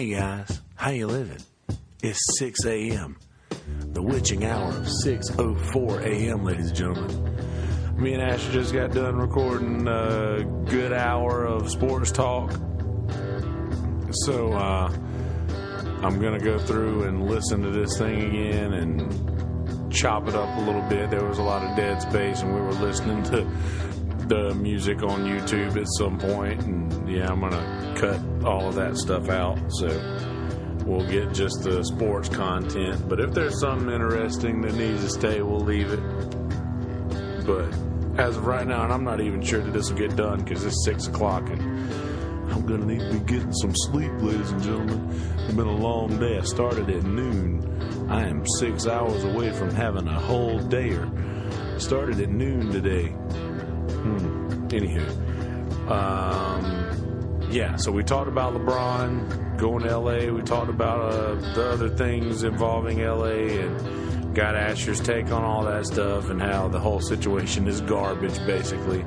Hey guys, how you living? It's 6 a.m. The witching hour of 6:04 a.m., ladies and gentlemen. Me and Asher just got done recording a good hour of sports talk. So uh, I'm gonna go through and listen to this thing again and chop it up a little bit. There was a lot of dead space, and we were listening to the music on YouTube at some point, and yeah, I'm gonna cut all of that stuff out. So we'll get just the sports content. But if there's something interesting that needs to stay, we'll leave it. But as of right now, and I'm not even sure that this will get done because it's six o'clock and I'm gonna need to be getting some sleep, ladies and gentlemen. It's been a long day. I started at noon. I am six hours away from having a whole dayer. Started at noon today. Anywho, um, yeah. So we talked about LeBron going to LA. We talked about uh, the other things involving LA and got Asher's take on all that stuff and how the whole situation is garbage, basically.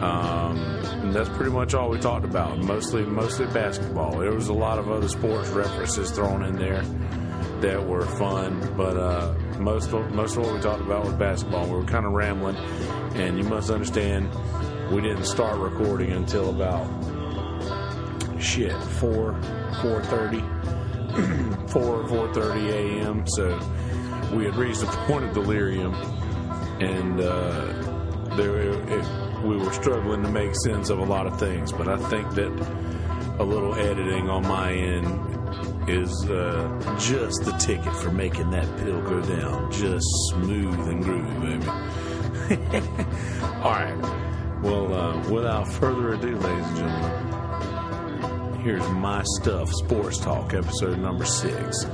Um, that's pretty much all we talked about. Mostly, mostly basketball. There was a lot of other sports references thrown in there that were fun, but uh, most of, most of what we talked about was basketball. We were kind of rambling, and you must understand we didn't start recording until about shit four four thirty four four thirty a.m. So we had reached the point of delirium, and uh, there it, we were struggling to make sense of a lot of things. But I think that a little editing on my end is uh, just the ticket for making that pill go down, just smooth and groovy, baby. All right. Well, uh, without further ado, ladies and gentlemen, here's my stuff, Sports Talk, episode number six.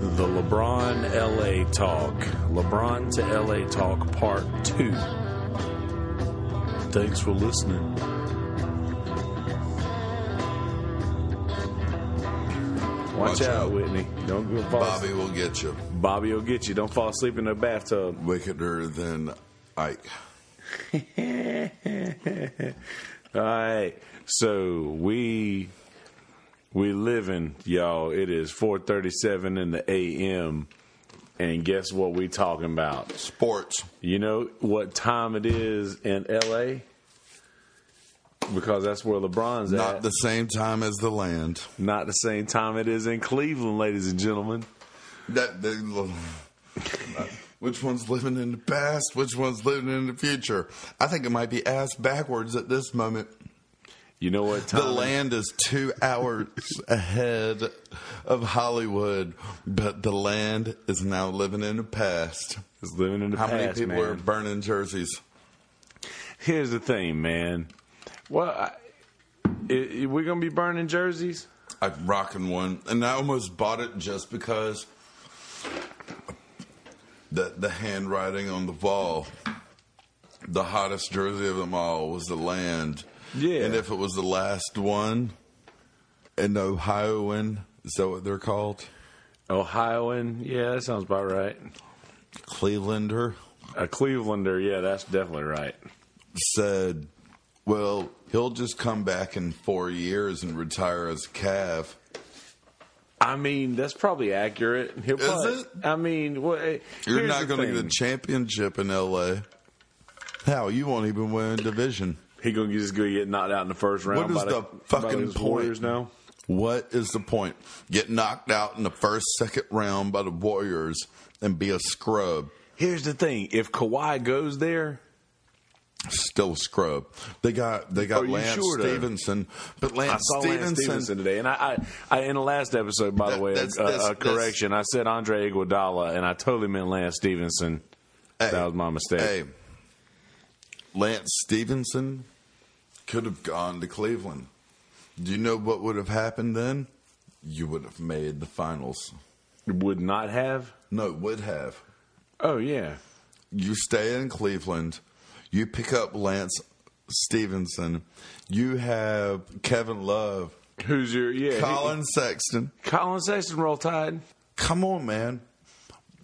The LeBron LA Talk, LeBron to LA Talk, part two. Thanks for listening. Watch, Watch out, out. Whitney. Don't go fall Bobby will get you. Bobby will get you. Don't fall asleep in the bathtub. Wickeder than Ike. All right. So we we living, y'all. It is 4:37 in the AM, and guess what we talking about? Sports. You know what time it is in LA? Because that's where LeBron's Not at. Not the same time as the land. Not the same time it is in Cleveland, ladies and gentlemen. That they, which one's living in the past? Which one's living in the future? I think it might be ass backwards at this moment. You know what time? The land is two hours ahead of Hollywood, but the land is now living in the past. is living in the How past, many people man. are burning jerseys? Here's the thing, man. Well, i- we're gonna be burning jerseys. I'm rocking one, and I almost bought it just because the the handwriting on the wall, the hottest jersey of them all was the land. Yeah. and if it was the last one, an Ohioan, is that what they're called? Ohioan, yeah, that sounds about right. Clevelander A Clevelander, yeah, that's definitely right. said, "Well, he'll just come back in four years and retire as a Cav." I mean, that's probably accurate. He'll Is probably- it? I mean, well, eh, You're not going to get a championship in L.A. How you won't even win a division? He gonna just go get knocked out in the first round. What is by the by fucking point? Now? What is the point? Get knocked out in the first, second round by the Warriors and be a scrub. Here's the thing: if Kawhi goes there, Still a scrub. They got they got Lance sure? Stephenson, but I Lance saw Stephenson, Lance Stephenson today, and I, I, I in the last episode, by the That- way, a, that's- a- that's- uh, a correction. I said Andre Iguodala, and I totally meant Lance Stephenson. Hey, that was my mistake. Hey, Lance Stephenson could have gone to Cleveland. Do you know what would have happened then? You would have made the finals. Would not have. No, would have. Oh yeah, you stay in Cleveland, you pick up Lance Stephenson, you have Kevin Love, who's your yeah? Collin Sexton. Collin Sexton, roll tide. Come on, man.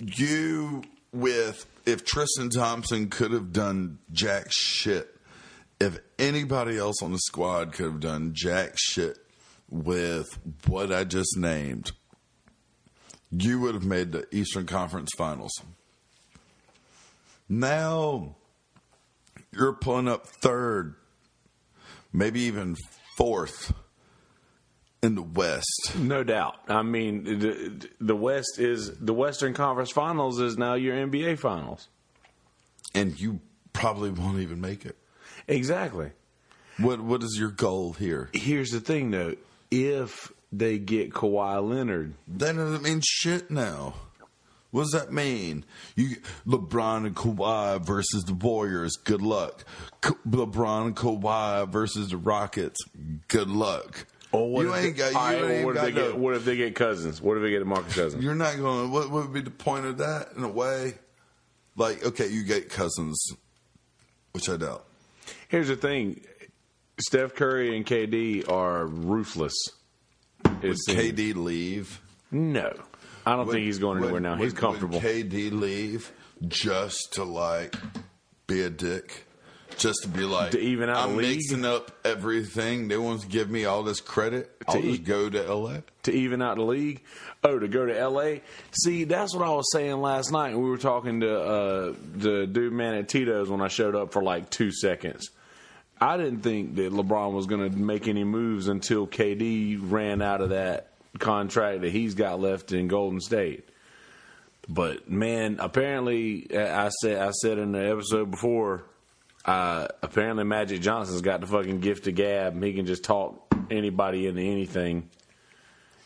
You with if Tristan Thompson could have done jack shit, if anybody else on the squad could have done jack shit with what I just named, you would have made the Eastern Conference Finals. Now you're pulling up third, maybe even fourth in the West. No doubt. I mean, the, the West is the Western Conference Finals is now your NBA Finals. And you probably won't even make it. Exactly. What What is your goal here? Here's the thing, though. If they get Kawhi Leonard, That doesn't mean shit now. What does that mean? You LeBron and Kawhi versus the Warriors. Good luck. K- LeBron and Kawhi versus the Rockets. Good luck. or you ain't got. You all right, ain't what, if got they get, what if they get Cousins? What if they get Marcus Cousins? You're not going. What would be the point of that in a way? Like, okay, you get Cousins, which I doubt. Here's the thing: Steph Curry and KD are ruthless. Would. KD leave? No, I don't think he's going anywhere Would- now. would- he's comfortable. Would KD leave just to like be a dick, just to be like To even out I'm the league? mixing up everything. They want to give me all this credit. I'll To just e- go to LA. to even out the league. Oh, to go to L.A. See, that's what I was saying last night. We were talking to uh, the dude man at Tito's when I showed up for like two seconds. I didn't think that LeBron was going to make any moves until KD ran out of that contract that he's got left in Golden State. But man, apparently, I said I said in the episode before, uh, apparently Magic Johnson's got the fucking gift of gab. He can just talk anybody into anything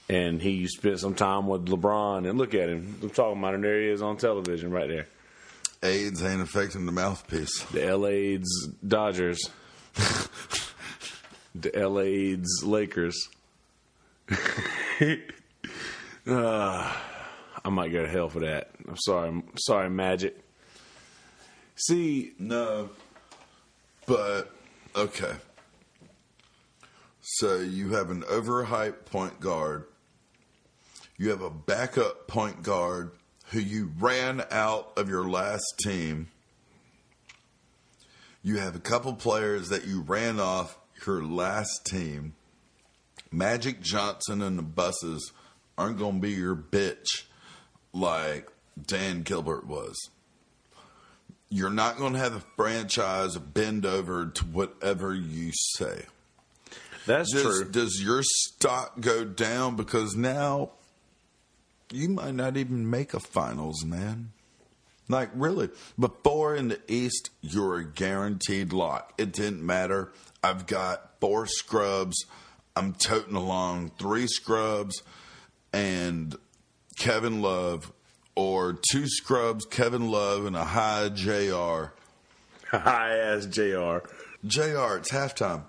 and he spent some time with LeBron. And look at him. I'm talking about him. There he is on television right there. AIDS ain't affecting the mouthpiece. The LA's Dodgers. the LA's Lakers. uh, I might go to hell for that. I'm sorry. I'm sorry, Magic. See, No, but okay. So you have an overhyped point guard. You have a backup point guard who you ran out of your last team. You have a couple players that you ran off your last team. Magic Johnson and the Busses aren't going to be your bitch like Dan Gilbert was you're not going to have the franchise bend over to whatever you say. that's Does, true. does your stock go down because now you might not even make a finals, man? Like really, before in the East, you're a guaranteed lock. It didn't matter. I've got four scrubs. I'm toting along three scrubs and Kevin Love, or two scrubs, Kevin Love, and a high JR. High ass JR. JR, it's halftime.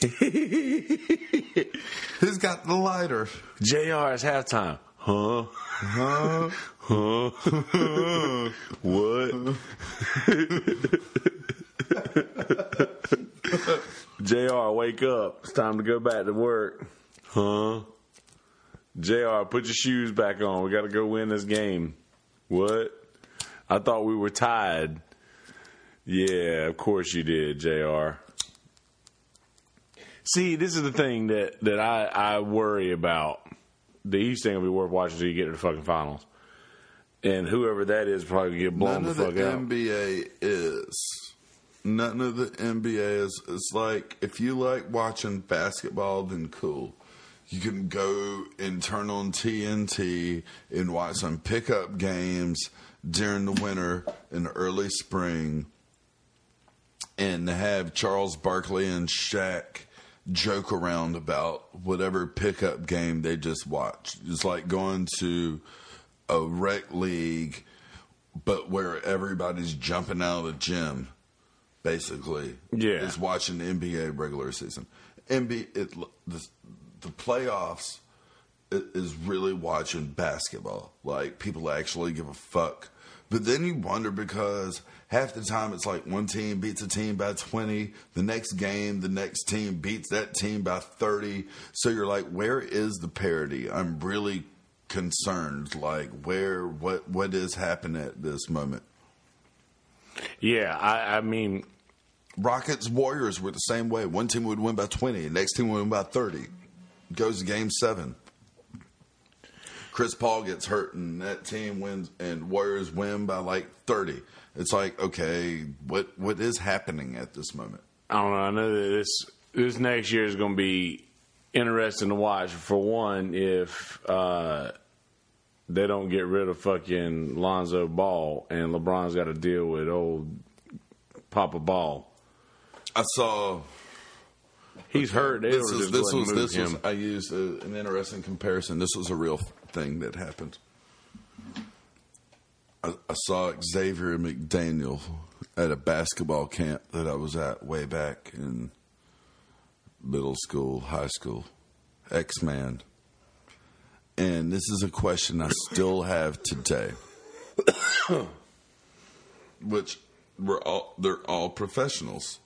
Who's got the lighter? JR is halftime. Huh? Huh? Huh? what? JR, wake up. It's time to go back to work. Huh? JR, put your shoes back on. We got to go win this game. What? I thought we were tied. Yeah, of course you did, JR. See, this is the thing that, that I, I worry about. The East thing gonna be worth watching until you get to the fucking finals. And whoever that is probably get blown None the of the fuck out. NBA is. None of the NBA is. It's like if you like watching basketball, then cool. You can go and turn on TNT and watch some pickup games during the winter and early spring, and have Charles Barkley and Shaq joke around about whatever pickup game they just watched. It's like going to a rec league, but where everybody's jumping out of the gym, basically. Yeah. Is watching the NBA regular season. NBA, it, the, the playoffs is really watching basketball. Like, people actually give a fuck. But then you wonder because half the time it's like one team beats a team by 20. The next game, the next team beats that team by 30. So you're like, where is the parity? I'm really concerned. Like, where, what, what is happening at this moment? Yeah, I, I mean, Rockets, Warriors were the same way. One team would win by 20, next team would win by 30. goes to game seven. Chris Paul gets hurt and that team wins and Warriors win by like 30. It's like, okay, what what is happening at this moment? I don't know. I know that this this next year is going to be interesting to watch. For one, if uh, they don't get rid of fucking Lonzo Ball and LeBron's got to deal with old Papa Ball. I saw He's hurt. They this was just this was ahead and move this was him. I used a, an interesting comparison. This was a real thing that happened. I, I saw Xavier McDaniel at a basketball camp that I was at way back in middle school, high school. X Man. And this is a question I still have today. Which we're all they're all professionals.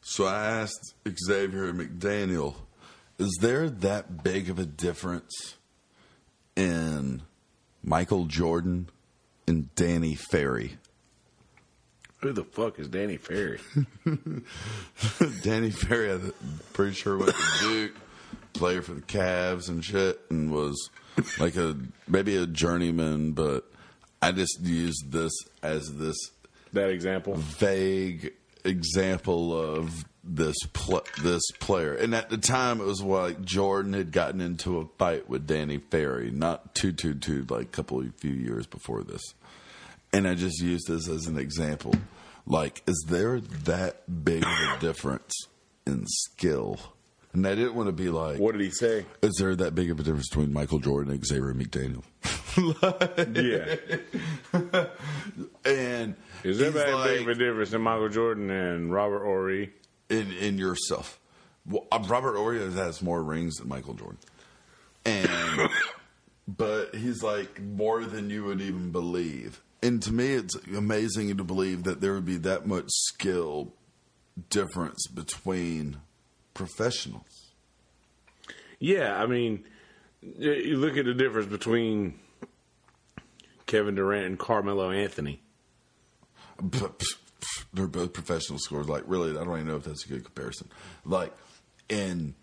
So I asked Xavier McDaniel, is there that big of a difference in Michael Jordan and Danny Ferry? Who the fuck is Danny Ferry? Danny Ferry, I'm pretty sure went to Duke, played for the Cavs and shit, and was like a maybe a journeyman, but I just used this as this that example. vague example of this pl- this player. And at the time, it was like Jordan had gotten into a fight with Danny Ferry, not two two two, like a couple few years before this. And I just used this as an example. Like, is there that big of a difference in skill? And I didn't want to be like, What did he say? is there that big of a difference between Michael Jordan and Xavier McDaniel? Yeah. And Is there that like- big of a difference in Michael Jordan and Robert Horry? in in yourself. Well, uh, Robert Horry has more rings than Michael Jordan, and but he's like more than you would even believe. And to me, it's amazing to believe that there would be that much skill difference between professionals. Yeah, I mean, you look at the difference between Kevin Durant and Carmelo Anthony. But, pff, pff, they're both professional scores. Like, really, I don't even know if that's a good comparison. Like, in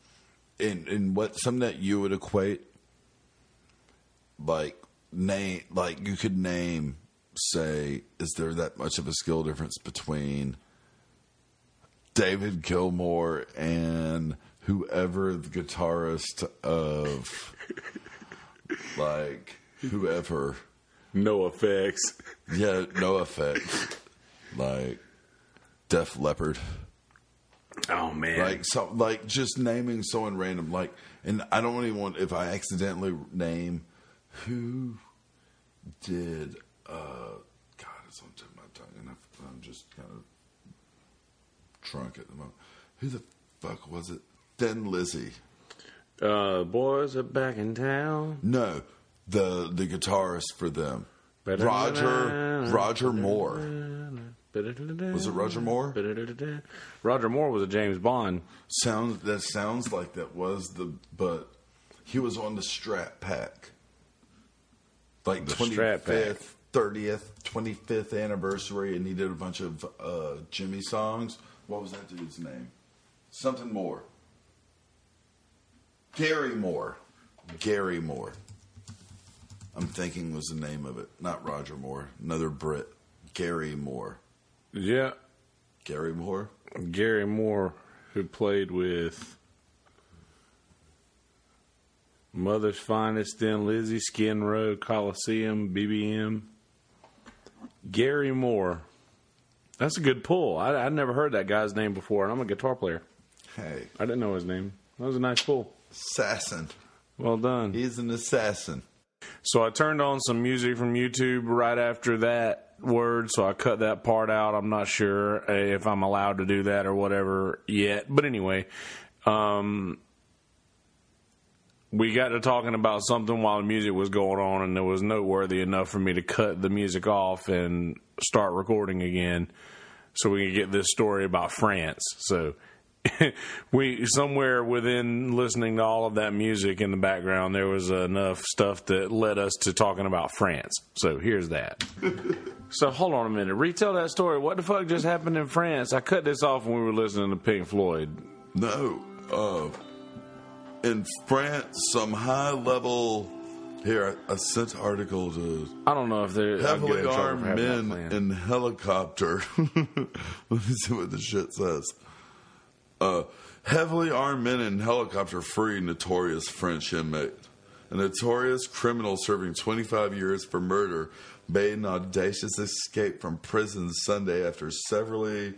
in in what something that you would equate, like name, like you could name, say, is there that much of a skill difference between David Gilmour and whoever the guitarist of, like whoever. No effects. Yeah, no effects. like Def Leppard. Oh man, Like so like just naming someone random like and I don't even want if I accidentally name who did uh God it's on the tip of my tongue and I- I'm just kind of drunk at the moment. Who the fuck was it? Thin Lizzy. uh, boys are back in town. No, the the guitarist for them. Roger Roger Moore. Was it Roger Moore? Roger Moore was a James Bond. Sounds that sounds like that was the but he was on the Strat Pack, like The twenty Pack. thirtieth, twenty fifth anniversary, and he did a bunch of uh, Jimmy songs. What was that dude's name? Something more. Gary Moore. Gary Moore. I'm thinking was the name of it, not Roger Moore. Another Brit. Gary Moore. Yeah, Gary Moore. Gary Moore, who played with Mother's Finest, Thin Lizzy, Skid Row, Colosseum, BBM. Gary Moore. That's a good pull. I, I'd never heard that guy's name before, and I'm a guitar player. Hey, I didn't know his name. That was a nice pull. assassin. Well done. He's an assassin. So I turned on some music from YouTube right after that word, so I cut that part out. I'm not sure uh, if I'm allowed to do that or whatever yet. But anyway, um, we got to talking about something while the music was going on, and it was noteworthy enough for me to cut the music off and start recording again so we could get this story about France. So we somewhere within listening to all of that music in the background, there was enough stuff that led us to talking about France. So here's that. so hold on a minute. Retell that story. What the fuck just happened in France? I cut this off when we were listening to Pink Floyd. No, uh, in France, some high level. Here, I, I sent article to I don't know if they're I'll get in heavily armed men in helicopter. Let me see what the shit says. Uh, heavily armed men in helicopter free notorious French inmate. A notorious criminal serving 25 years for murder made an audacious escape from prison Sunday after severally,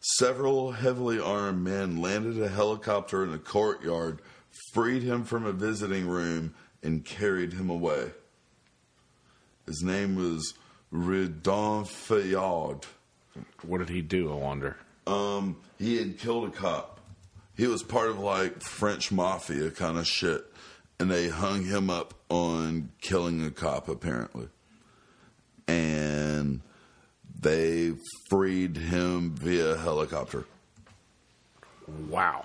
several heavily armed men landed a helicopter in a courtyard, freed him from a visiting room, and carried him away. His name was Redoine Faid. What did he do? I wonder. Um, he had killed a cop. He was part of like French mafia kind of shit, and they hung him up on killing a cop apparently, and they freed him via helicopter. Wow.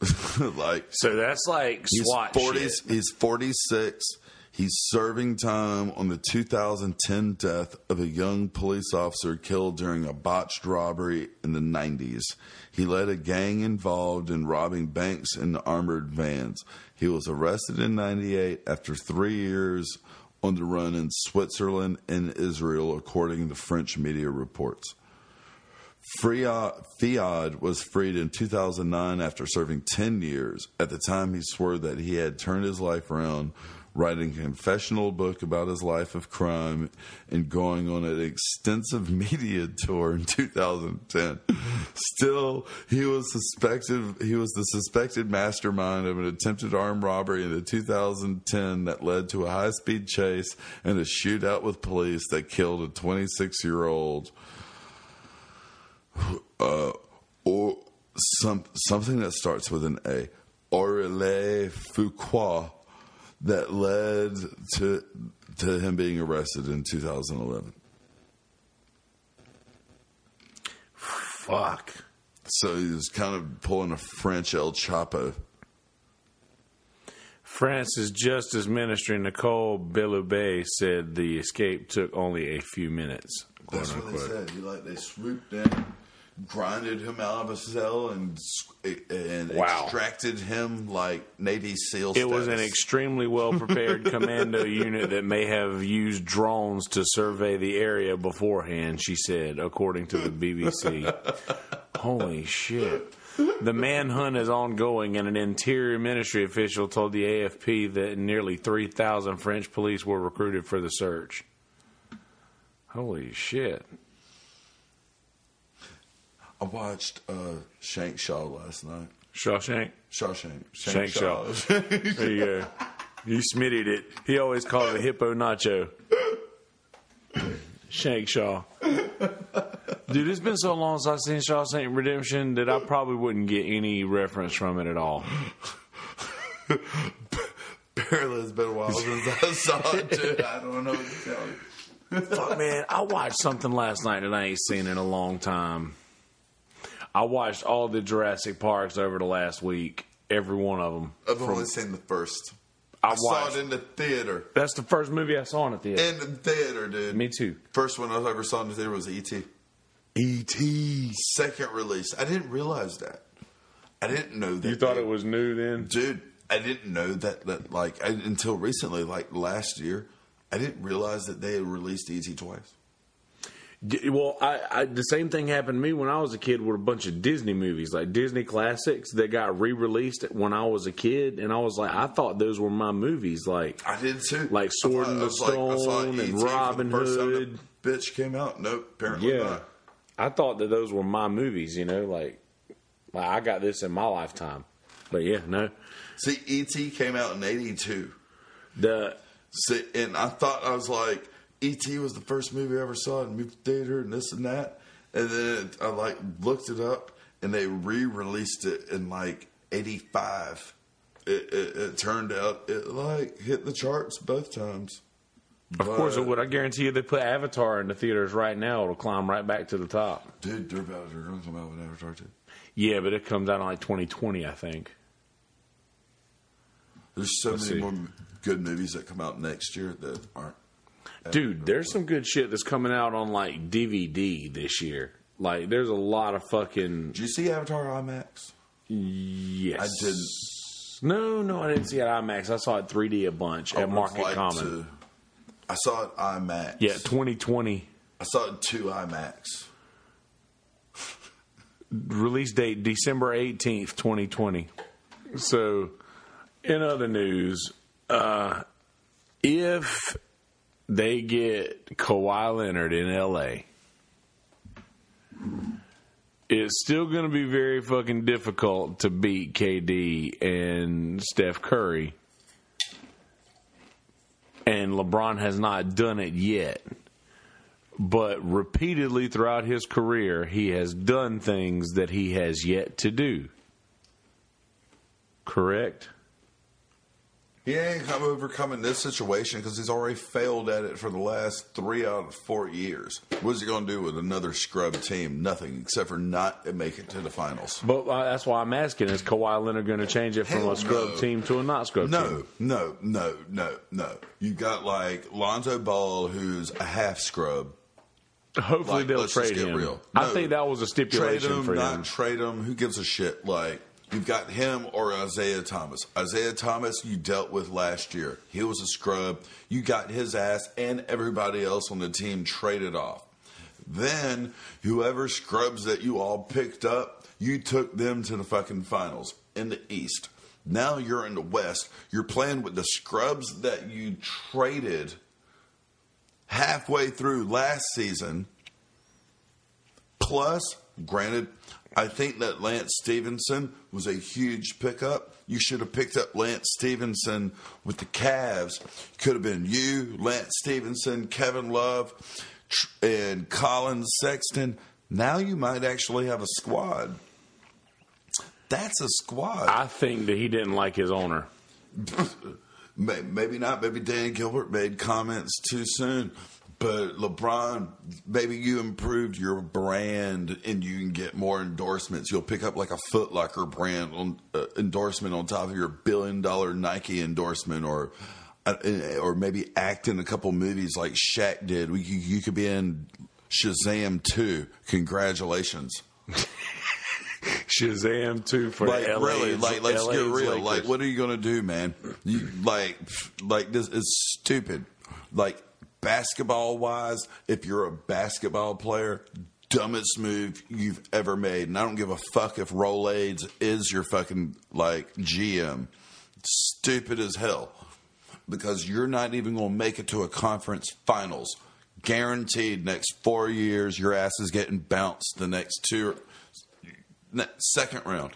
like So that's like He's SWAT 40, shit. He's 46. He's serving time on the 2010 death of a young police officer killed during a botched robbery in the 90s. He led a gang involved in robbing banks in armored vans. He was arrested in 98 after three years on the run in Switzerland and Israel, according to French media reports. Fiat was freed in 2009 after serving 10 years. At the time, he swore that he had turned his life around, writing a confessional book about his life of crime and going on an extensive media tour in 2010. Still, he was suspected. He was the suspected mastermind of an attempted armed robbery in the 2010 that led to a high-speed chase and a shootout with police that killed a 26-year-old uh, or some something that starts with an A, Aurelie Fouquet, that led to to him being arrested in 2011. Fuck. So he was kind of pulling a French El Chapo. France's Justice Minister Nicole Belloubet said the escape took only a few minutes. That's what they said. He like they swooped in, grinded him out of a cell, and and Wow. extracted him like Navy SEAL. It was an extremely well prepared commando unit that may have used drones to survey the area beforehand, she said, according to the BBC. Holy shit. The manhunt is ongoing, and an interior ministry official told the AFP that nearly 3,000 French police were recruited for the search. Holy shit. I watched uh, Shank Shaw last night. Shawshank? Shawshank. Shank Shaw. There you go. You smittied it. He always called it a hippo nacho. Shank Shaw. Dude, it's been so long since I've seen Shawshank Redemption that I probably wouldn't get any reference from it at all. Apparently, it's been a while since I saw it, too. I don't know what to tell you. Fuck, man, I watched something last night that I ain't seen in a long time. I watched all the Jurassic Parks over the last week, every one of them. I've only seen the first. I I saw it in the theater. That's the first movie I saw in the theater. In the theater, dude. Me too. First one I ever saw in the theater was E.T. E.T. Second release. I didn't realize that. I didn't know that. You thought it was new then? dude? I didn't know that. That like I, until recently, like last year, I didn't realize that they had released E.T. twice. Well, I, I the same thing happened to me when I was a kid with a bunch of Disney movies, like Disney classics that got re-released when I was a kid, and I was like, I thought those were my movies, like I did too. Like Sword in the was like- Stone and Robin Hood. Bitch came out. Nope, apparently yeah. not. I thought that those were my movies, you know, like, like I got this in my lifetime, but yeah, no, See, E.T. came out in '82. the See, and I thought I was like, E.T. was the first movie I ever saw in movie theater, and this and that. And then I like looked it up, and they re-released it in like '85. It, it, it turned out it like hit the charts both times. of course it would. I guarantee you, they put Avatar in the theaters right now, it'll climb right back to the top. Dude, they're about to come out with Avatar too. Yeah, but it comes out in like 2020, I think. There's so Let's many see. more good movies that come out next year that aren't. Dude, there's some good shit that's coming out on like DVD this year. Like, there's a lot of fucking Did you see Avatar IMAX? yes. I didn't. No, no, I didn't see it at IMAX. I saw it 3D a bunch I at Market like Common. to- I saw it IMAX. Yeah, 2020. I saw it two IMAX. Release date December 18th, 2020. So, in other news, uh, if they get Kawhi Leonard in LA, it's still going to be very fucking difficult to beat KD and Steph Curry. And LeBron has not done it yet. But repeatedly throughout his career, he has done things that he has yet to do. Correct? He ain't come overcoming this situation because he's already failed at it for the last three out of four years. What's he going to do with another scrub team? Nothing except for not make it to the finals. But uh, that's why I'm asking: Is Kawhi Leonard going to change it from Hell a scrub no. team to a not scrub No, team? no, no, no, no. You got like Lonzo Ball, who's a half scrub. Hopefully Like, they'll trade get him. real. I think that was a stipulation Trade him, for not trade him. Who gives a shit? Like you've got him or Isaiah Thomas. Isaiah Thomas, you dealt with last year. He was a scrub. You got his ass and everybody else on the team traded off. Then whoever scrubs that you all picked up, you took them to the fucking finals in the East. Now you're in the West. You're playing with the scrubs that you traded halfway through last season. Plus, granted, I think that Lance Stephenson was a huge pickup. You should have picked up Lance Stephenson with the Cavs. Could have been you, Lance Stephenson, Kevin Love, and Collin Sexton. Now you might actually have a squad. That's a squad. I think that he didn't like his owner. Maybe not. Maybe Dan Gilbert made comments too soon. But LeBron, maybe you improved your brand and you can get more endorsements. You'll pick up like a Foot Locker brand on, uh, endorsement on top of your billion dollar Nike endorsement, or uh, or maybe act in a couple movies like Shaq did. We, you, you could be in Shazam 2. Congratulations. Shazam too for like LA. really like let's LA's get real Lakers. like what are you gonna do man you like like this is stupid like basketball wise if you're a basketball player dumbest move you've ever made. And i don't give a fuck if rolaids is your fucking like gm stupid as hell. Because you're not even gonna make it to a conference finals. Guaranteed next four years your ass is getting bounced the next two second round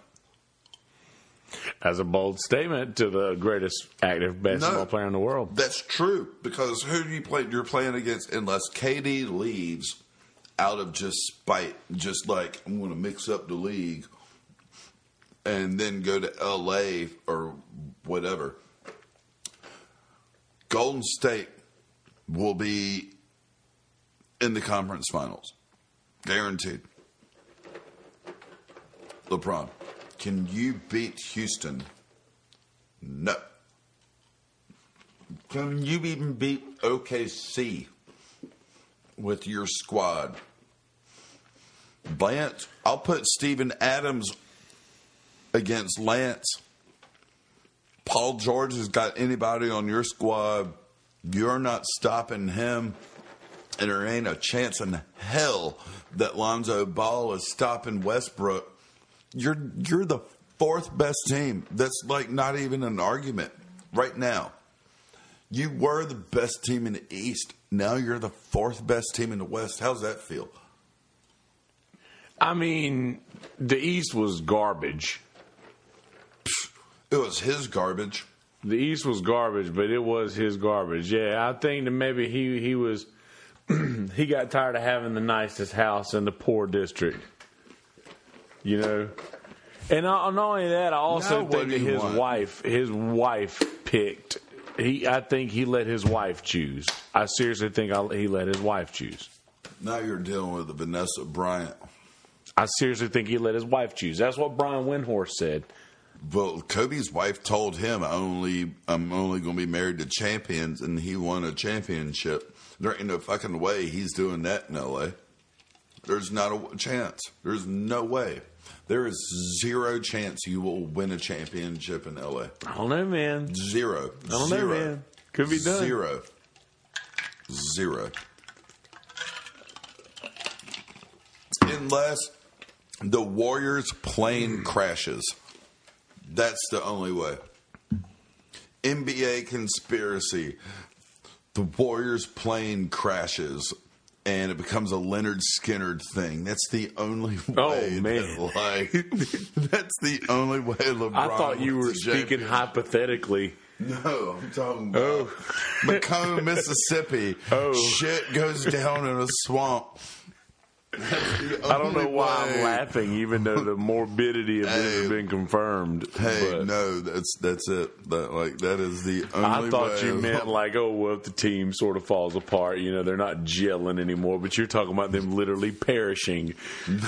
as a bold statement to the greatest active basketball No. player in the world. That's true because who do you play? You're playing against unless KD leaves out of just spite, just like I'm going to mix up the league and then go to LA or whatever. Golden State will be in the conference finals, guaranteed. LeBron, can you beat Houston? No. Can you even beat OKC with your squad? Lance, I'll put Steven Adams against Lance. Paul George has got anybody on your squad. You're not stopping him. And there ain't a chance in hell that Lonzo Ball is stopping Westbrook. You're you're the fourth best team. That's like not even an argument right now. You were the best team in the East. Now you're the fourth best team in the West. How's that feel? I mean, the East was garbage. It was his garbage. The East was garbage, but it was his garbage. Yeah, I think that maybe he he was he got tired of having the nicest house in the poor district. You know, and not not only that, I also think his want? wife his wife picked. He, I think he let his wife choose. I seriously think I, he let his wife choose. Now you're dealing with the Vanessa Bryant. I seriously think he let his wife choose. That's what Brian Windhorst said. Well, Kobe's wife told him, "I only, I'm only going to be married to champions," and he won a championship. There ain't no fucking way he's doing that in L.A. There's not a chance. There's no way. There is zero chance you will win a championship in LA. I don't know, man. Zero. I don't Zero. know, man. Could be done. Zero. Zero. Unless the Warriors plane crashes. That's the only way. NBA conspiracy. The Warriors plane crashes and it becomes a Lynyrd Skynyrd thing. That's the only Oh, way. that, man. like, that's the only way LeBron. I thought you were speaking hypothetically. No, I'm talking about Oh. McComb, Mississippi. Oh. Shit goes down in a swamp. I don't know why I'm laughing, even though the morbidity of it Hey. has been confirmed. Hey, but no, that's that's it. That like that is the only. I thought way. you meant like, oh, well, if the team sort of falls apart, you know, they're not gelling anymore. But you're talking about them literally perishing. I'm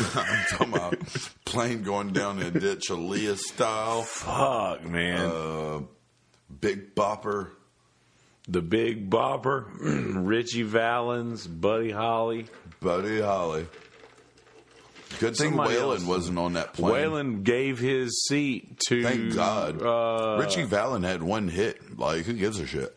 talking about plane going down in a ditch, Aaliyah style. Fuck, man. Uh, Big Bopper. the Big Bopper, Ritchie Valens, Buddy Holly. Buddy Holly. Good thing Somebody Waylon else. wasn't on that plane. Waylon gave his seat to. Thank God. Uh, Richie Vallon had one hit. Like, who gives a shit?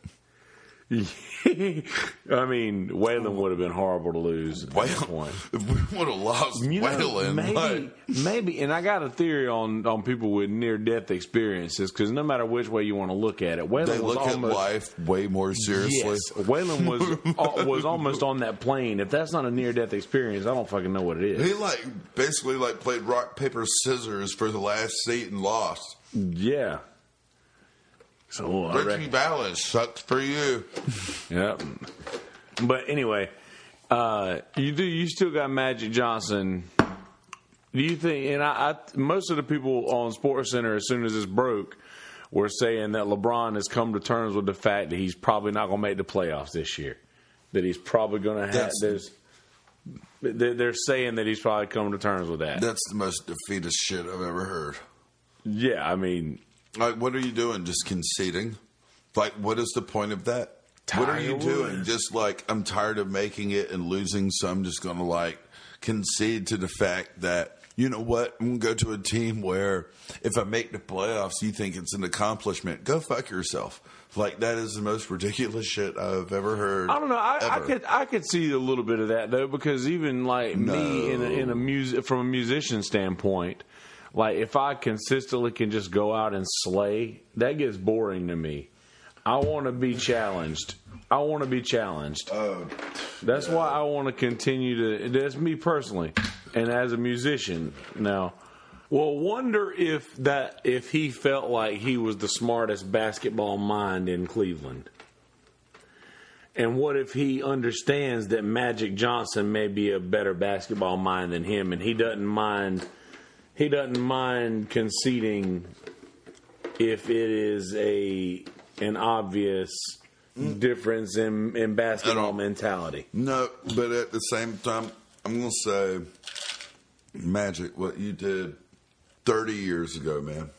I mean, Waylon would have been horrible to lose Waylon, we would have lost You know, Waylon, maybe, like, maybe, and I got a theory on on people with near death experiences because no matter which way you want to look at it, Waylon they was look almost. at life way more seriously. Yes, Waylon was uh, was almost on that plane. If that's not a near death experience, I don't fucking know what it is. He like basically like played rock paper scissors for the last seat and lost. Yeah. So Richie reckon, Valens sucks for you. yeah. But anyway, uh, you do you still got Magic Johnson? Do you think? And I, I most of the people on Sports Center, as soon as this broke, were saying that LeBron has come to terms with the fact that he's probably not going to make the playoffs this year. That he's probably going to have. There's. They're they're saying that he's probably come to terms with that. That's the most defeatist shit I've ever heard. Yeah, I mean, Like, what are you doing? Just conceding? Like, what is the point of that? what are you doing? Just like I'm tired of making it and losing, so I'm just going to like concede to the fact that you know what? I'm going to go to a team where if I make the playoffs, you think it's an accomplishment. Go fuck yourself. Like that is the most ridiculous shit I've ever heard. I don't know. I, I could I could see a little bit of that though, because even like me in a, in a music from a musician standpoint, like if I consistently can just go out and slay, that gets boring to me. I want to be challenged. I want to be challenged. Oh, That's why I want to continue to. That's me personally, and as a musician now. Well, wonder if that if he felt like he was the smartest basketball mind in Cleveland. And what if he understands that Magic Johnson may be a better basketball mind than him, and he doesn't mind he doesn't mind conceding if it is a an obvious difference in in basketball mentality. No, but at the same time, I'm going to say, Magic, what you did 30 years ago, man.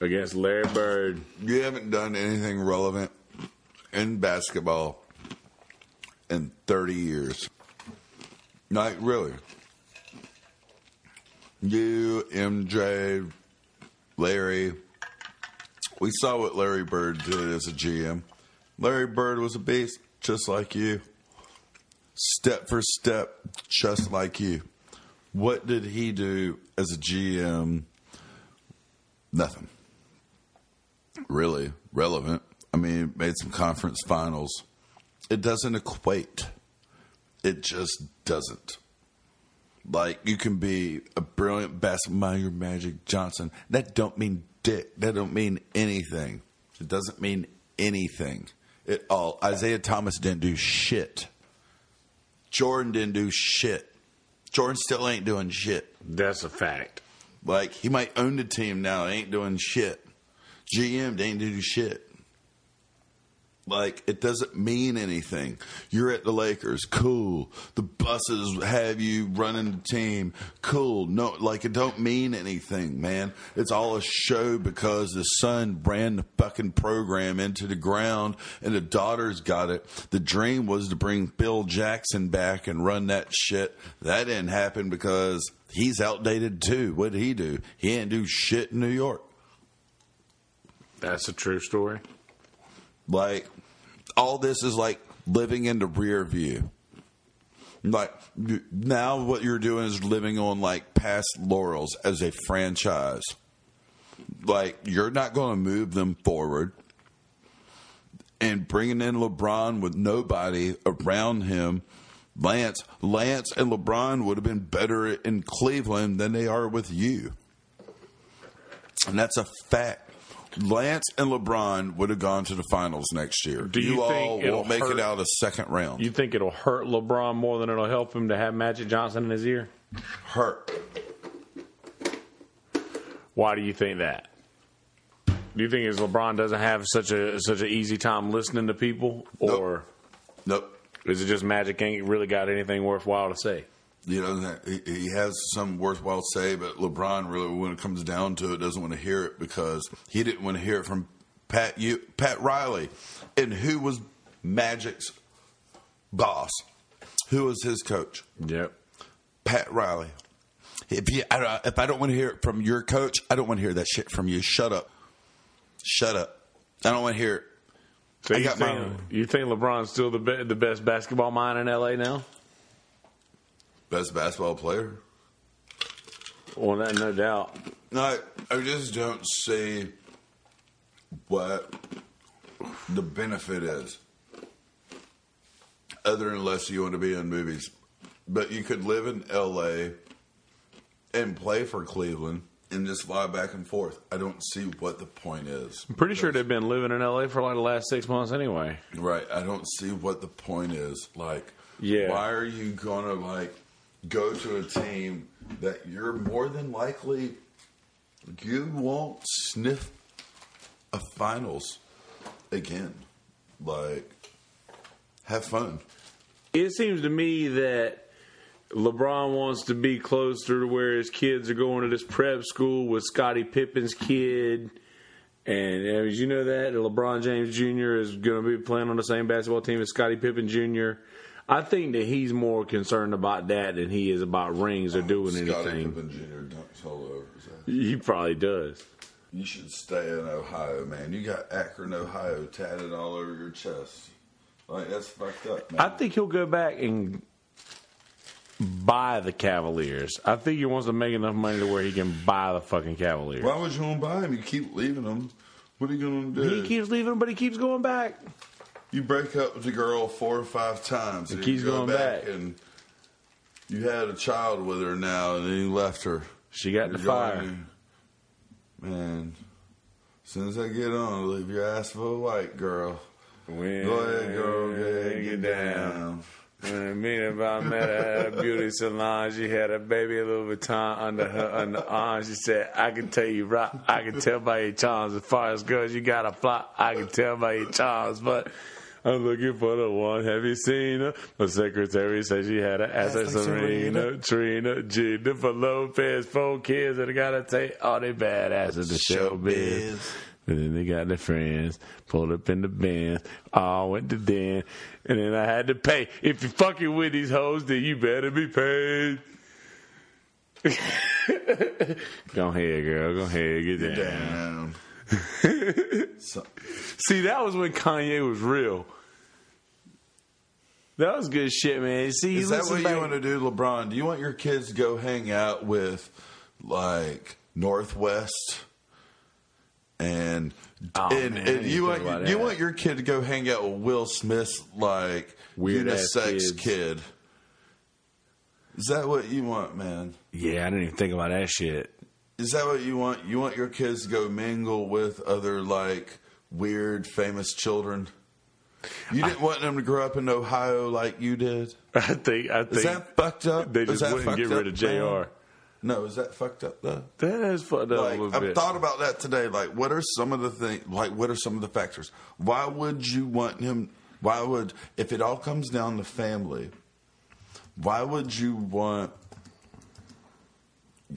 Against Larry Bird, You haven't done anything relevant in basketball in 30 years. Like, really. You, MJ, Larry. We saw what Larry Bird did as a GM. Larry Bird was a beast, just like you. Step for step, just like you. What did he do as a GM? Nothing really relevant. I mean, made some conference finals. It doesn't equate. It just doesn't. Like you can be a brilliant basketball Magic Johnson. That don't mean dick. That don't mean anything. It doesn't mean anything at all. Isiah Thomas didn't do shit. Jordan didn't do shit. Jordan still ain't doing shit. that's a fact. Like he might own the team now, ain't doing shit. GM ain't do shit. Like it doesn't mean anything. You're at the Lakers, cool. The Busses have you running the team, cool. No, like it don't mean anything, man. It's all a show because the son ran the fucking program into the ground and the daughters got it. The dream was to bring Phil Jackson back and run that shit. That didn't happen because he's outdated too. What did he do? He didn't do shit in New York. That's a true story. Like all this is like living in the rear view. Like now, what you're doing is living on like past laurels as a franchise. Like you're not going to move them forward, and bringing in LeBron with nobody around him. Lance, Lance, and LeBron would have been better in Cleveland than they are with you, and that's a fact. Lance and LeBron would have gone to the finals next year. Do you think all won't make hurt- it out a second round? You think it'll hurt LeBron more than it'll help him to have Magic Johnson in his ear? hurt. Why do you think that? Do you think is LeBron doesn't have such a such an easy time listening to people, or Nope. is it just Magic ain't really got anything worthwhile to say? You know, he, he has some worthwhile say, but LeBron really, when it comes down to it, doesn't want to hear it because he didn't want to hear it from Pat you, Pat Riley, and who was Magic's boss, who was his coach, Yep. Pat Riley. If you, I, don't- if I don't want to hear it from your coach, I don't want to hear that shit from you. Shut up. Shut up. I don't want to hear it. So I you got my think, own. you think LeBron's still the be, the best basketball mind in LA now? Best basketball player. Well, that, no doubt. No, I, I just don't see what the benefit is, other than unless you want to be in movies. But you could live in L.A. and play for Cleveland and just fly back and forth. I don't see what the point is. I'm pretty sure they've been living in LA for like the last six months anyway. Right. I don't see what the point is. Like, Yeah. why are you gonna like go to a team that you're more than likely you won't sniff a finals again? Like, have fun. It seems to me that LeBron wants to be closer to where his kids are going to this prep school with Scottie Pippen's kid. And uh, as you know that LeBron James Jr. is going to be playing on the same basketball team as Scottie Pippen Jr. I think that he's more concerned about that than he is about rings or doing Scottie anything. Pippen Jr. dunks all over. So He probably does. you should stay in Ohio, man. You got Akron, Ohio, tatted all over your chest. Like that's fucked up, man. I think he'll go back and buy the Cavaliers. I think he wants to make enough money to where he can buy the fucking Cavaliers. Why would you want to buy him? You keep leaving them. What are you going to do? He keeps leaving, but he keeps going back. You break up with the girl four or five times. And keeps you go going back. And you had a child with her now, and then you left her. She got the You're fire. going, Man, as soon as I get on, leave your ass for a white girl. When Go ahead, girl. Go ahead, get down. When me and I met her at a beauty salon, she had a baby Louis Vuitton under her under arm. She said, "I can tell you right. I can tell by your charms. As far as girls, you got a flop. I can tell by your charms, but." I'm looking for the one. Have you seen her? My secretary said she had an ass like like Serena, Trina, Jennifer Lopez, four kids, and I gotta take all they badasses to show biz. And then they got their friends, pulled up in the Benz, all went to den, and then I had to pay. If you're fucking with these hoes, then you better be paid. go ahead, girl. Go ahead, get down. Down. so, See, that was when Kanye was real. That was good shit, man. See, is that what back- you want to do, LeBron? Do you want your kids to go hang out with, like, North West? And Oh, and, man, and you want about you want your kid to go hang out with Will Smith's like Weird-ass unisex kid. Is that what you want, man? Yeah, I didn't even think about that shit. Is that what you want? You want your kids to go mingle with other like weird famous children? You didn't want them to grow up in Ohio like you did. I think. I think Is that fucked up? they just wouldn't get rid of Jr. man? No, is that fucked up though? That is fucked up Like I've bit. thought about that today. Like, what are some of the things? Like, what are some of the factors? Why would you want him? Why would if it all comes down to family? Why would you want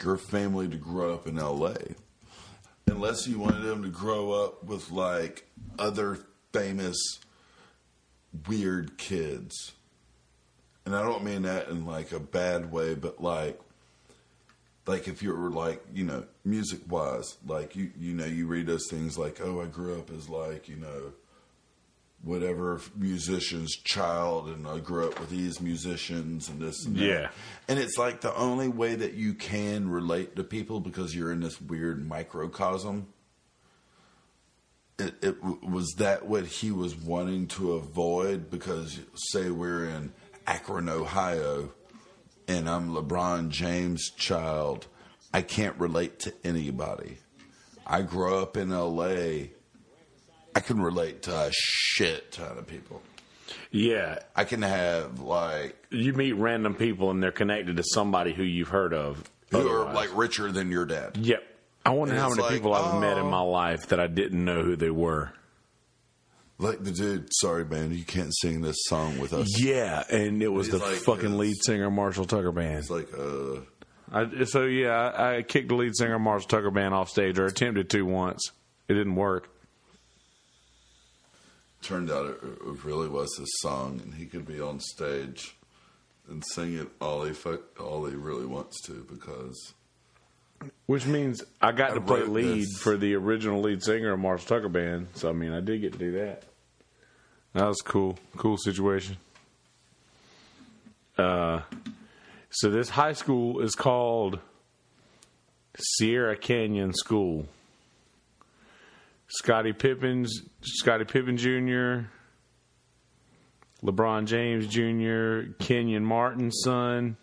your family to grow up in L.A. unless you wanted them to grow up with like other famous weird kids? And I don't mean that in like a bad way, but like like if you were like you know music wise like you you know you read those things like oh i grew up as like you know whatever musician's child and i grew up with these musicians and this and that. Yeah. and it's like the only way that you can relate to people because you're in this weird microcosm it, it was that what he was wanting to avoid because say we're in akron ohio and I'm LeBron James' child, I can't relate to anybody. I grew up in LA. I can relate to a shit ton of people. yeah, I can have like you meet random people and they're connected to somebody who you've heard of. who are like richer than your dad. Yep. I wonder And how many like, people I've met in oh. my life that I didn't know who they were. Like the dude, sorry man, you can't sing this song with us. Yeah, and it was He's the like fucking lead singer Marshall Tucker band. It's like uh I, so yeah, I, I kicked the lead singer Marshall Tucker band off stage, or attempted to once. It didn't work. Turned out it, it really was his song and he could be on stage and sing it all he fuck, all he really wants to because Which means I got I to play lead this. for the original lead singer of Marshall Tucker band. So I mean, I did get to do that. That was cool, cool situation. Uh, so this high school is called Sierra Canyon School. Scottie Pippen's Scottie Pippen Jr., LeBron James Jr., Kenyon Martin's son.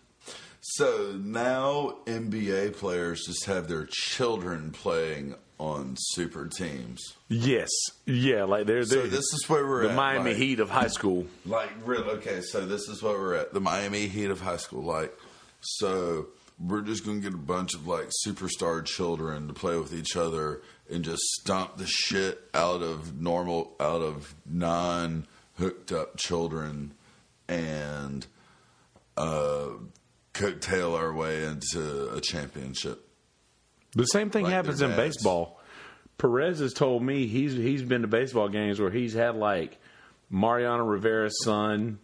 So now NBA players just have their children playing on super teams. Yes, yeah, like they're, So they're this is where we're the at. Miami like, Heat of high school. Like real okay, so this is where we're at. The Miami Heat of high school. Like so we're just gonna get a bunch of like superstar children to play with each other and just stomp the shit out of normal out of non hooked up children and uh coattail our way into a championship. The same thing Like happens in baseball. Perez has told me he's he's been to baseball games where he's had like Mariano Rivera's son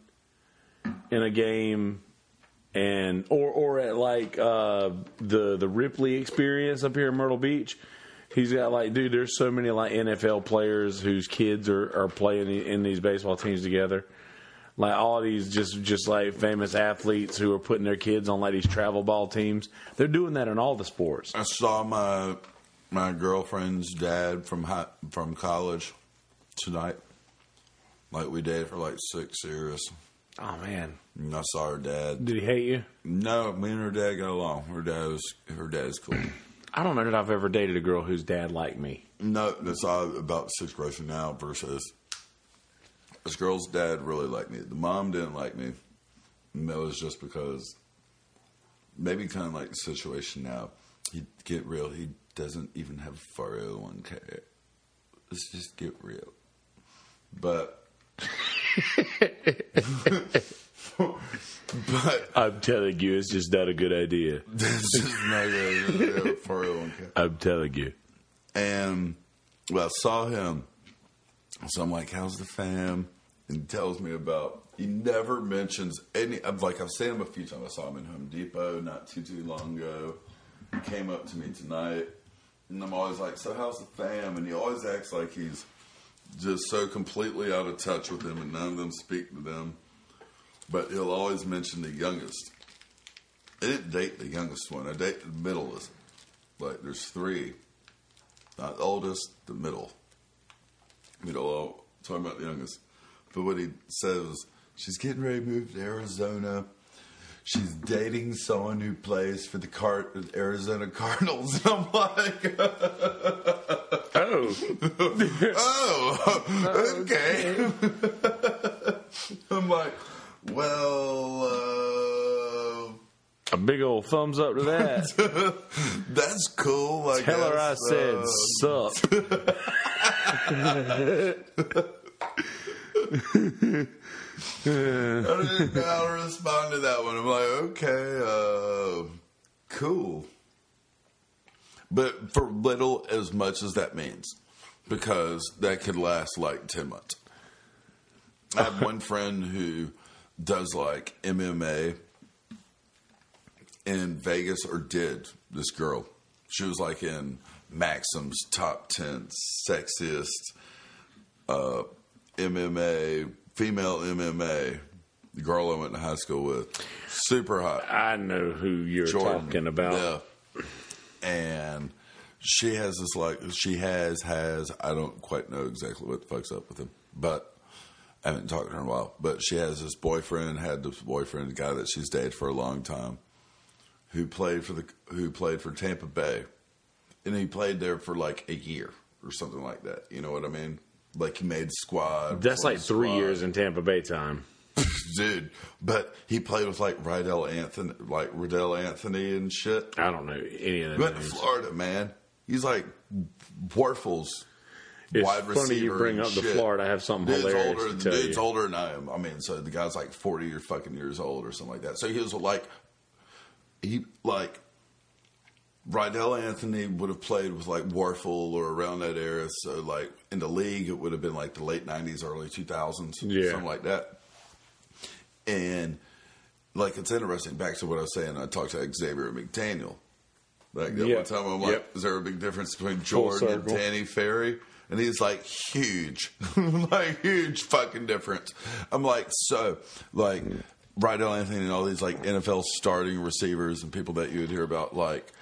in a game and or or at like uh the the Ripken Experience up here in Myrtle Beach. He's got like dude there's so many like NFL players whose kids are are playing in these baseball teams together. Like all these just just like famous athletes who are putting their kids on like these travel ball teams. They're doing that in all the sports. I saw my my girlfriend's dad from high, from college tonight. Like we dated for like six years. Oh man, And I saw her dad. did he hate you? No, me and her dad got along. Her dad was her dad's cool. I don't know that I've ever dated a girl whose dad liked me. no, that's all about situation now versus this girl's dad really liked me. The mom didn't like me. And that was just because maybe kind of like the situation now. He get real. He doesn't even have a 401k. Let's just get real. But but I'm telling you, it's just not a good idea. this is not a 401k. I'm telling you. And well, I saw him. So I'm like, "How's the fam?" And he tells me about. He never mentions any. I'm like, I've seen him a few times. I saw him in Home Depot not too too long ago. He came up to me tonight, and I'm always like, "So how's the fam?" And he always acts like he's just so completely out of touch with them, and none of them speak to them. But he'll always mention the youngest. I didn't date the youngest one. I dated the middleest. Like there's three. Not the oldest, the middle. Middle, oh, talking about the youngest. But what he says, she's getting ready to move to Arizona. She's dating someone who plays for the Car- Arizona Cardinals. And I'm like, Oh, oh, okay. I'm like, well, uh, A big old thumbs up to that. That's cool. I Tell her I guess. said Uh, sup. I didn't know how to respond to that one. I'm like, okay, uh, cool. But for little as much as that means, because that could last like 10 months. I have one friend who does like MMA in Vegas, or did this girl. She was like in Maxim's top 10 sexiest uh, MMA, female MMA. The girl I went to high school with. Super hot. I know who you're Jordan. talking about. Yeah. And she has this like she has has I don't quite know exactly what the fuck's up with him, but I haven't talked to her in a while. But she has this boyfriend, had this boyfriend, guy that she's dated for a long time, who played for the who played for Tampa Bay, and he played there for like a year or something like that. You know what I mean? Like he made squad. That's like three squad years in Tampa Bay time. dude. But he played with like Reidel Anthony, like Reidel Anthony and shit. I don't know any of them. Went to names. Florida, man. He's like Wuerffel's. It's wide funny you bring up the shit. Florida. I have something Dude's hilarious older. to The tell dude's you. older than I am. I mean, so the guy's like forty or fucking years old or something like that. So he was like, he like. Reidel Anthony would have played with like Wuerffel or around that era. So like in the league, it would have been like the late '90s, early 2000s, Yeah. something like that. And like it's interesting. Back to what I was saying, I talked to Xavier McDaniel. Like that Yep. one time, I'm like, Yep. "Is there a big difference between Jordan and. Danny Ferry?" And he's like, "Huge, like huge fucking difference." I'm like, so like Reidel Anthony and all these like NFL starting receivers and people that you would hear about, like,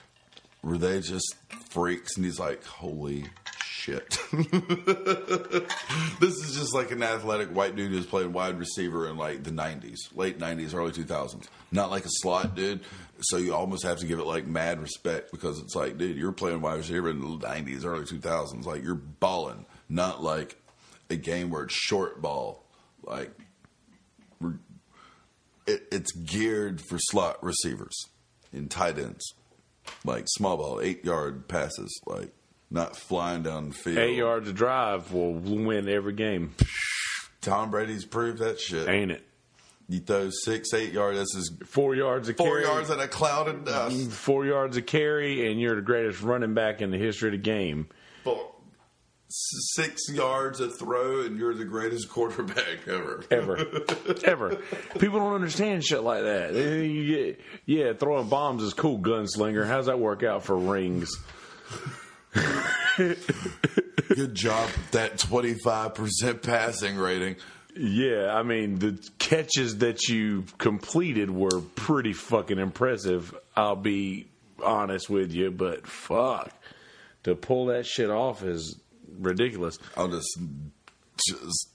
were they just freaks? And he's like, "Holy." Shit. this is just like an athletic white dude who's playing wide receiver in like the 90s, late 90s, early 2000s. Not like a slot dude. So you almost have to give it like mad respect because it's like, dude, you're playing wide receiver in the 90s, early 2000s. Like you're balling, not like a game where it's short ball. Like it, it's geared for slot receivers and tight ends. Like small ball, eight yard passes, like not flying down the field. Eight yards of drive will win every game, Tom Brady's proved that shit. ain't it? You throw six, eight yards. This is Four yards of four carry, yards in a cloud of dust. four yards of carry, and you're the greatest running back in the history of the game. Six yards a throw, and you're the greatest quarterback ever. ever, ever. People don't understand shit like that. Get- yeah, throwing bombs is cool, gunslinger. How's that work out for rings? Good job with that 25% passing rating. Yeah, I mean the catches that you completed were pretty fucking impressive. I'll be honest with you, but fuck, to pull that shit off is ridiculous. I'll just, just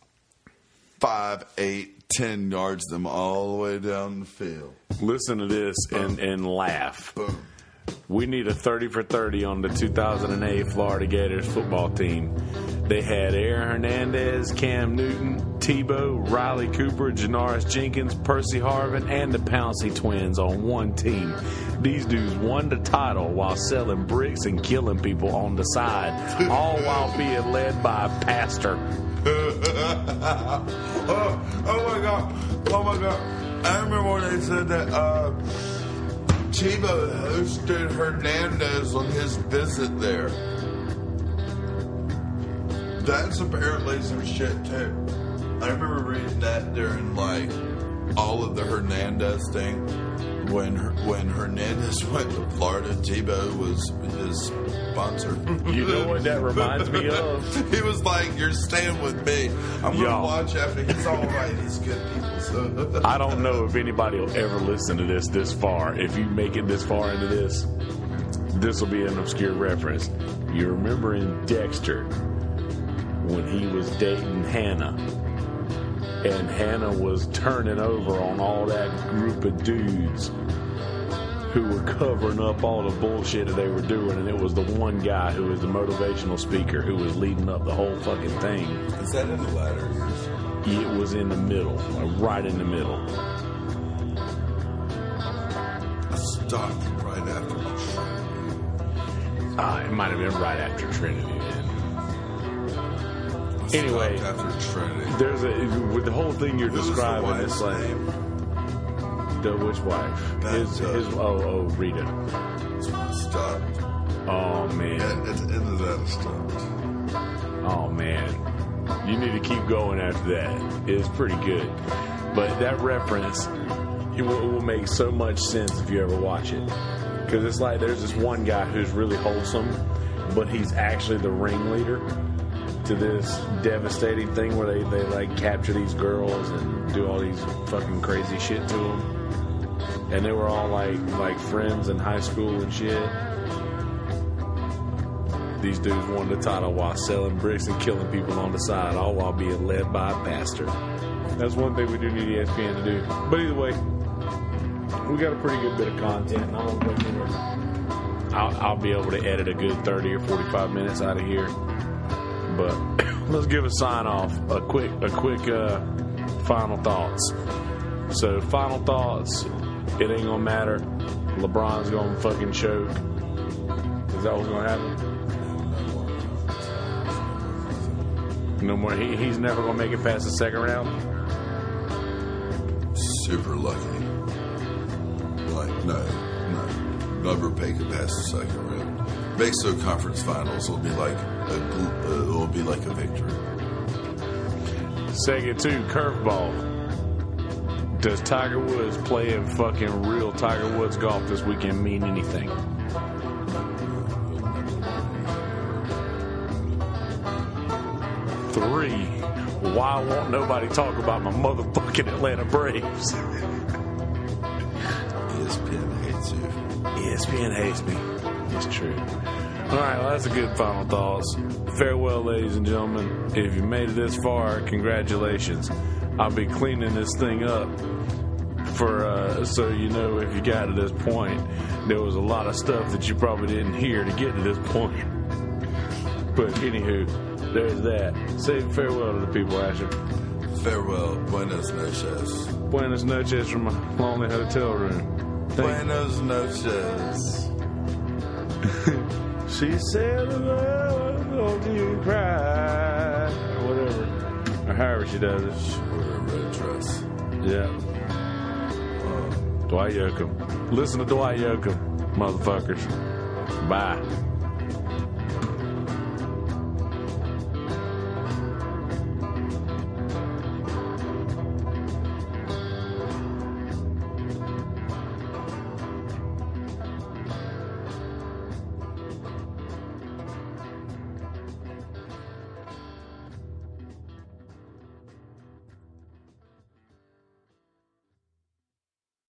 five, eight, ten yards them all the way down the field. Listen to this and and laugh. Boom. We need a 30 for 30 on the 2008 Florida Gators football team. They had Aaron Hernandez, Cam Newton, Tebow, Riley Cooper, Janoris Jenkins, Percy Harvin, and the Pouncey twins on one team. These dudes won the title while selling bricks and killing people on the side, all while being led by a pastor. oh, oh my god! Oh my god! I remember when they said that uh, Tebow hosted Hernandez on his visit there. That's apparently some shit too. I remember reading that during like all of the Hernandez thing. When when Hernandez went to Florida, Tebow was his sponsor. You know what that reminds me of? he was like, "You're staying with me. I'm gonna watch after he's all right. He's good people." So I don't know if anybody will ever listen to this this far. If you make it this far into this, this will be an obscure reference. You remember in Dexter when he was dating Hannah, and Hannah was turning over on all that group of dudes who were covering up all the bullshit that they were doing, and it was the one guy who was the motivational speaker who was leading up the whole fucking thing. is that in the latter years? It was in the middle, like right in the middle. I stopped right after Trinity. Uh, it might have been right after Trinity. Anyway. After There's a with the whole thing you're describing. It's like the which wife? His, his oh oh Rita. Stopped. Oh man. At, at the end of that, it stopped. Oh man, you need to keep going after that. It's pretty good, but that reference it will, it will make so much sense if you ever watch it. Because it's like there's this one guy who's really wholesome, but he's actually the ringleader to this devastating thing where they, they like capture these girls and do all these fucking crazy shit to them. And they were all like like friends in high school and shit. These dudes won the title while selling bricks and killing people on the side, all while being led by a pastor. That's one thing we do need ESPN to do. But either way, we got a pretty good bit of content. I'll, I'll be able to edit a good 30 or 45 minutes out of here. But let's give a sign off. A quick, a quick uh, final thoughts. So, final thoughts. It ain't gonna matter. LeBron's gonna fucking choke. Is that what's gonna happen? No more. He, he's never gonna make it past the second round. Super lucky. Like, no, no. Never make it past the second round. Makes the conference finals will be like a, it'll be like a victory. Second two, curveball. Does Tiger Woods playing fucking real Tiger Woods golf this weekend mean anything? Three, why won't nobody talk about my motherfucking Atlanta Braves? ESPN hates you. ESPN hates me. It's true. All right, well, that's a good final thoughts. Farewell, ladies and gentlemen. If you made it this far, congratulations. I'll be cleaning this thing up for uh, so you know if you got to this point, there was a lot of stuff that you probably didn't hear to get to this point. But anywho, there's that. Say farewell to the people, Asher. Farewell. Buenas noches. Buenas noches from a lonely hotel room. Thank Buenas noches. She said, "Oh, don't you cry?" Or whatever, or however she does it. Wear a red dress. Yeah. Uh, Dwight Yoakam. Listen to Dwight Yoakam, motherfuckers. Bye.